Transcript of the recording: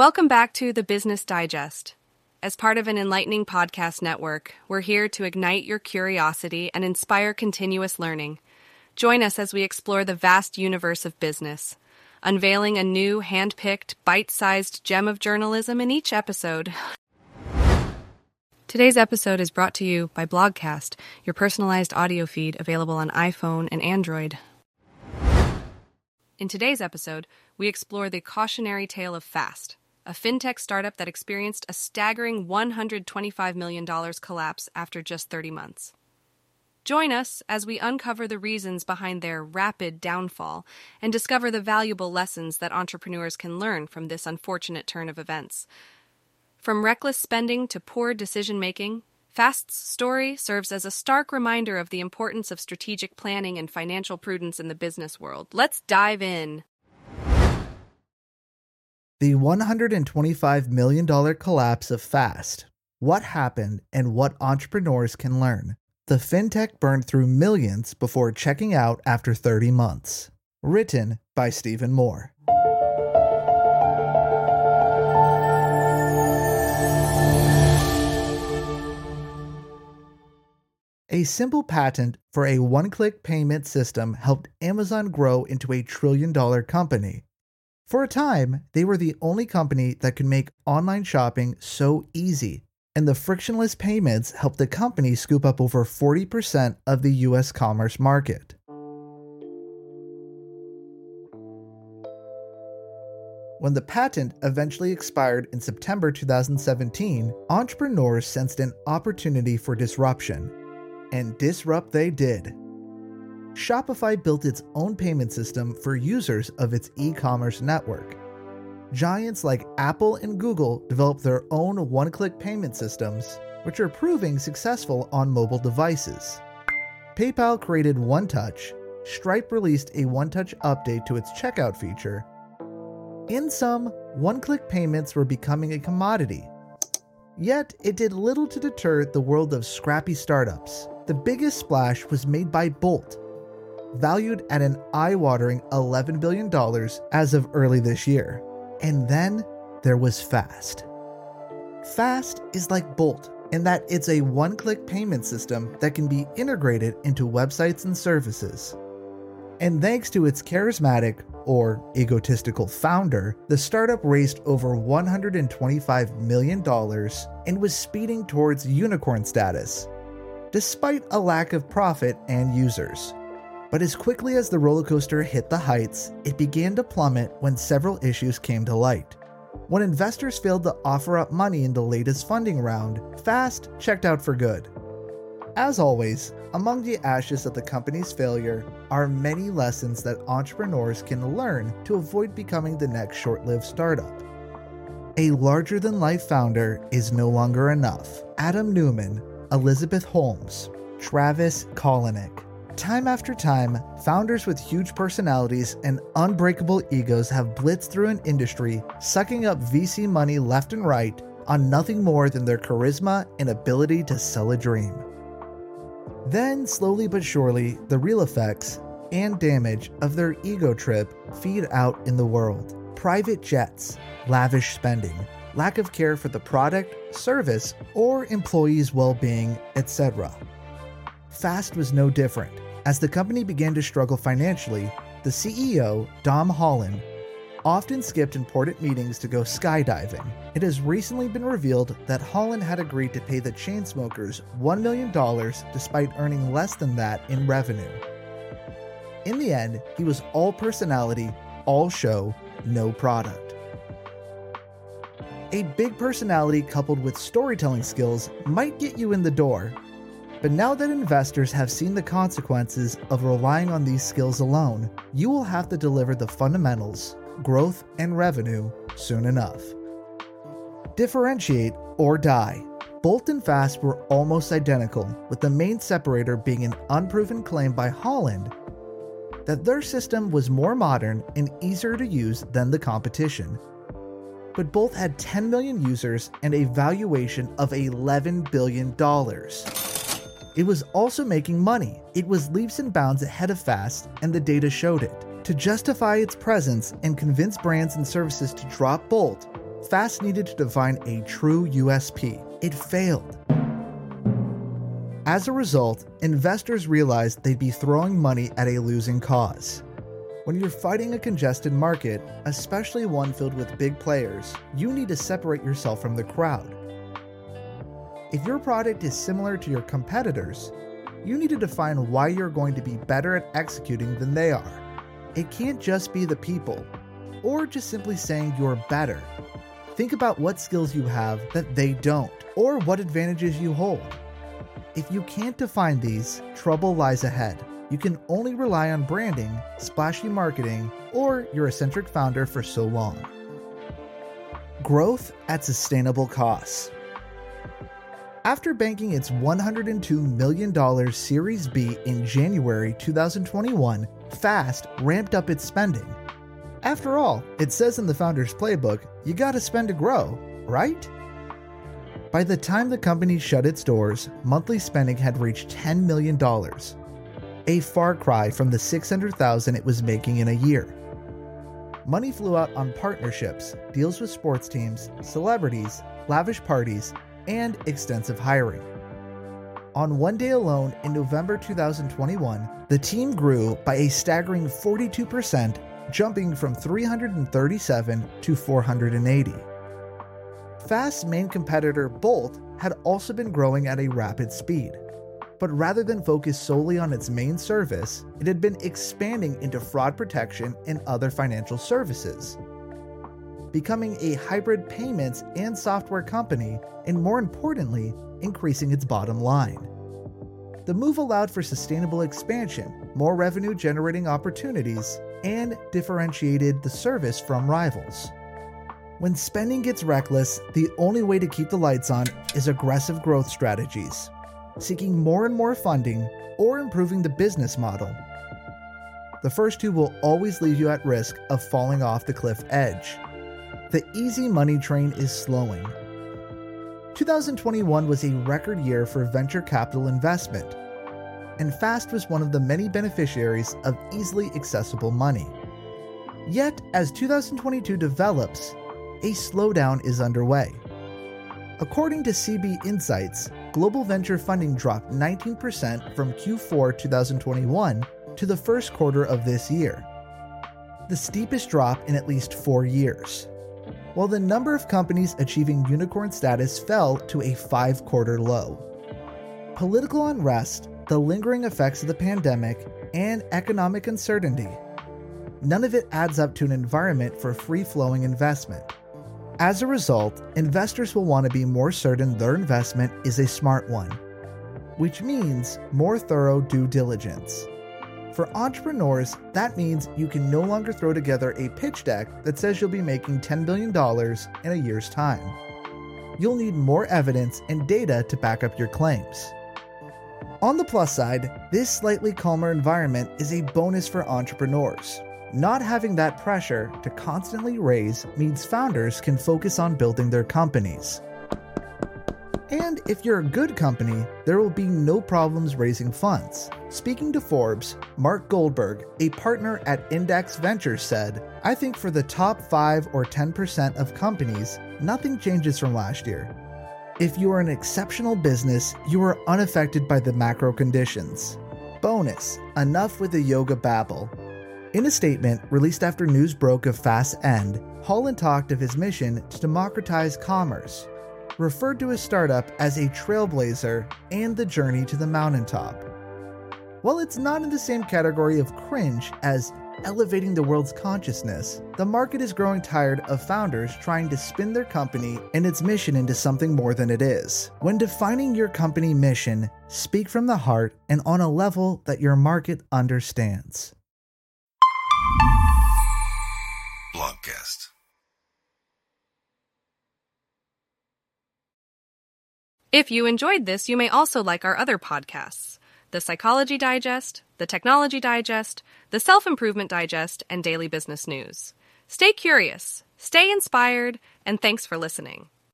Welcome back to the Business Digest. As part of an enlightening podcast network, we're here to ignite your curiosity and inspire continuous learning. Join us as we explore the vast universe of business, unveiling a new, hand picked, bite sized gem of journalism in each episode. Today's episode is brought to you by Blogcast, your personalized audio feed available on iPhone and Android. In today's episode, we explore the cautionary tale of Fast, a fintech startup that experienced a staggering $125 million collapse after just 30 months. Join us as we uncover the reasons behind their rapid downfall and discover the valuable lessons that entrepreneurs can learn from this unfortunate turn of events. From reckless spending to poor decision making, Fast's story serves as a stark reminder of the importance of strategic planning and financial prudence in the business world. Let's dive in. The $125 million collapse of Fast. What happened and what entrepreneurs can learn. The fintech burned through millions before checking out after 30 months. Written by Stephen Moore. A simple patent for a one click payment system helped Amazon grow into a trillion dollar company. For a time, they were the only company that could make online shopping so easy, and the frictionless payments helped the company scoop up over 40% of the US commerce market. When the patent eventually expired in September 2017, entrepreneurs sensed an opportunity for disruption and disrupt they did. Shopify built its own payment system for users of its e commerce network. Giants like Apple and Google developed their own one click payment systems, which are proving successful on mobile devices. PayPal created One Touch, Stripe released a One Touch update to its checkout feature. In sum, one click payments were becoming a commodity. Yet, it did little to deter the world of scrappy startups. The biggest splash was made by Bolt, valued at an eye watering $11 billion as of early this year. And then there was Fast. Fast is like Bolt in that it's a one click payment system that can be integrated into websites and services. And thanks to its charismatic or egotistical founder, the startup raised over $125 million and was speeding towards unicorn status, despite a lack of profit and users. But as quickly as the roller coaster hit the heights, it began to plummet when several issues came to light. When investors failed to offer up money in the latest funding round, Fast checked out for good. As always, among the ashes of the company's failure are many lessons that entrepreneurs can learn to avoid becoming the next short lived startup. A larger than life founder is no longer enough. Adam Neumann, Elizabeth Holmes, Travis Kalanick. Time after time, founders with huge personalities and unbreakable egos have blitzed through an industry, sucking up VC money left and right on nothing more than their charisma and ability to sell a dream. Then, slowly but surely, the real effects and damage of their ego trip feed out in the world. Private jets, lavish spending, lack of care for the product, service, or employees' well being, etc. Fast was no different. As the company began to struggle financially, the CEO, Domm Holland, often skipped important meetings to go skydiving. It has recently been revealed that Holland had agreed to pay the Chainsmokers $1 million despite earning less than that in revenue. In the end, he was all personality, all show, no product. A big personality coupled with storytelling skills might get you in the door, but now that investors have seen the consequences of relying on these skills alone, you will have to deliver the fundamentals, growth, and revenue soon enough. Differentiate or die. Bolt and Fast were almost identical, with the main separator being an unproven claim by Holland that their system was more modern and easier to use than the competition. But both had 10 million users and a valuation of $11 billion. It was also making money. It was leaps and bounds ahead of Fast, and the data showed it. To justify its presence and convince brands and services to drop Bolt, Fast needed to define a true USP. It failed. As a result, investors realized they'd be throwing money at a losing cause. When you're fighting a congested market, especially one filled with big players, you need to separate yourself from the crowd. If your product is similar to your competitors, you need to define why you're going to be better at executing than they are. It can't just be the people, or just simply saying you're better. Think about what skills you have that they don't, or what advantages you hold. If you can't define these, trouble lies ahead. You can only rely on branding, splashy marketing, or your eccentric founder for so long. Growth at sustainable costs. After banking its $102 million Series B in January 2021, Fast ramped up its spending. After all, it says in the founder's playbook, you gotta spend to grow, right? By the time the company shut its doors, monthly spending had reached $10 million, a far cry from the 600,000 it was making in a year. Money flew out on partnerships, deals with sports teams, celebrities, lavish parties, and extensive hiring. On one day alone in November 2021, the team grew by a staggering 42%, jumping from 337 to 480. Fast's main competitor, Bolt, had also been growing at a rapid speed. But rather than focus solely on its main service, it had been expanding into fraud protection and other financial services becoming a hybrid payments and software company, and more importantly, increasing its bottom line. The move allowed for sustainable expansion, more revenue generating opportunities, and differentiated the service from rivals. When spending gets reckless, the only way to keep the lights on is aggressive growth strategies, seeking more and more funding or improving the business model. The first two will always leave you at risk of falling off the cliff edge the easy money train is slowing. 2021 was a record year for venture capital investment, and Fast was one of the many beneficiaries of easily accessible money. Yet, as 2022 develops, a slowdown is underway. According to CB Insights, global venture funding dropped 19% from Q4 2021 to the first quarter of this year, the steepest drop in at least four years while the number of companies achieving unicorn status fell to a five quarter low. Political unrest, the lingering effects of the pandemic, and economic uncertainty none of it adds up to an environment for free flowing investment. As a result, investors will want to be more certain their investment is a smart one, which means more thorough due diligence. For entrepreneurs, that means you can no longer throw together a pitch deck that says you'll be making $10 billion in a year's time. You'll need more evidence and data to back up your claims. On the plus side, this slightly calmer environment is a bonus for entrepreneurs. Not having that pressure to constantly raise means founders can focus on building their companies. And if you're a good company, there will be no problems raising funds. Speaking to Forbes, Mark Goldberg, a partner at Index Ventures, said, I think for the top 5 or 10% of companies, nothing changes from last year. If you are an exceptional business, you are unaffected by the macro conditions. Bonus enough with the yoga babble. In a statement released after news broke of Fast's end, Holland talked of his mission to democratize commerce referred to his startup as a trailblazer and the journey to the mountaintop. While it's not in the same category of cringe as elevating the world's consciousness, the market is growing tired of founders trying to spin their company and its mission into something more than it is. When defining your company mission, speak from the heart and on a level that your market understands. Blogcast. If you enjoyed this, you may also like our other podcasts The Psychology Digest, The Technology Digest, The Self Improvement Digest, and Daily Business News. Stay curious, stay inspired, and thanks for listening.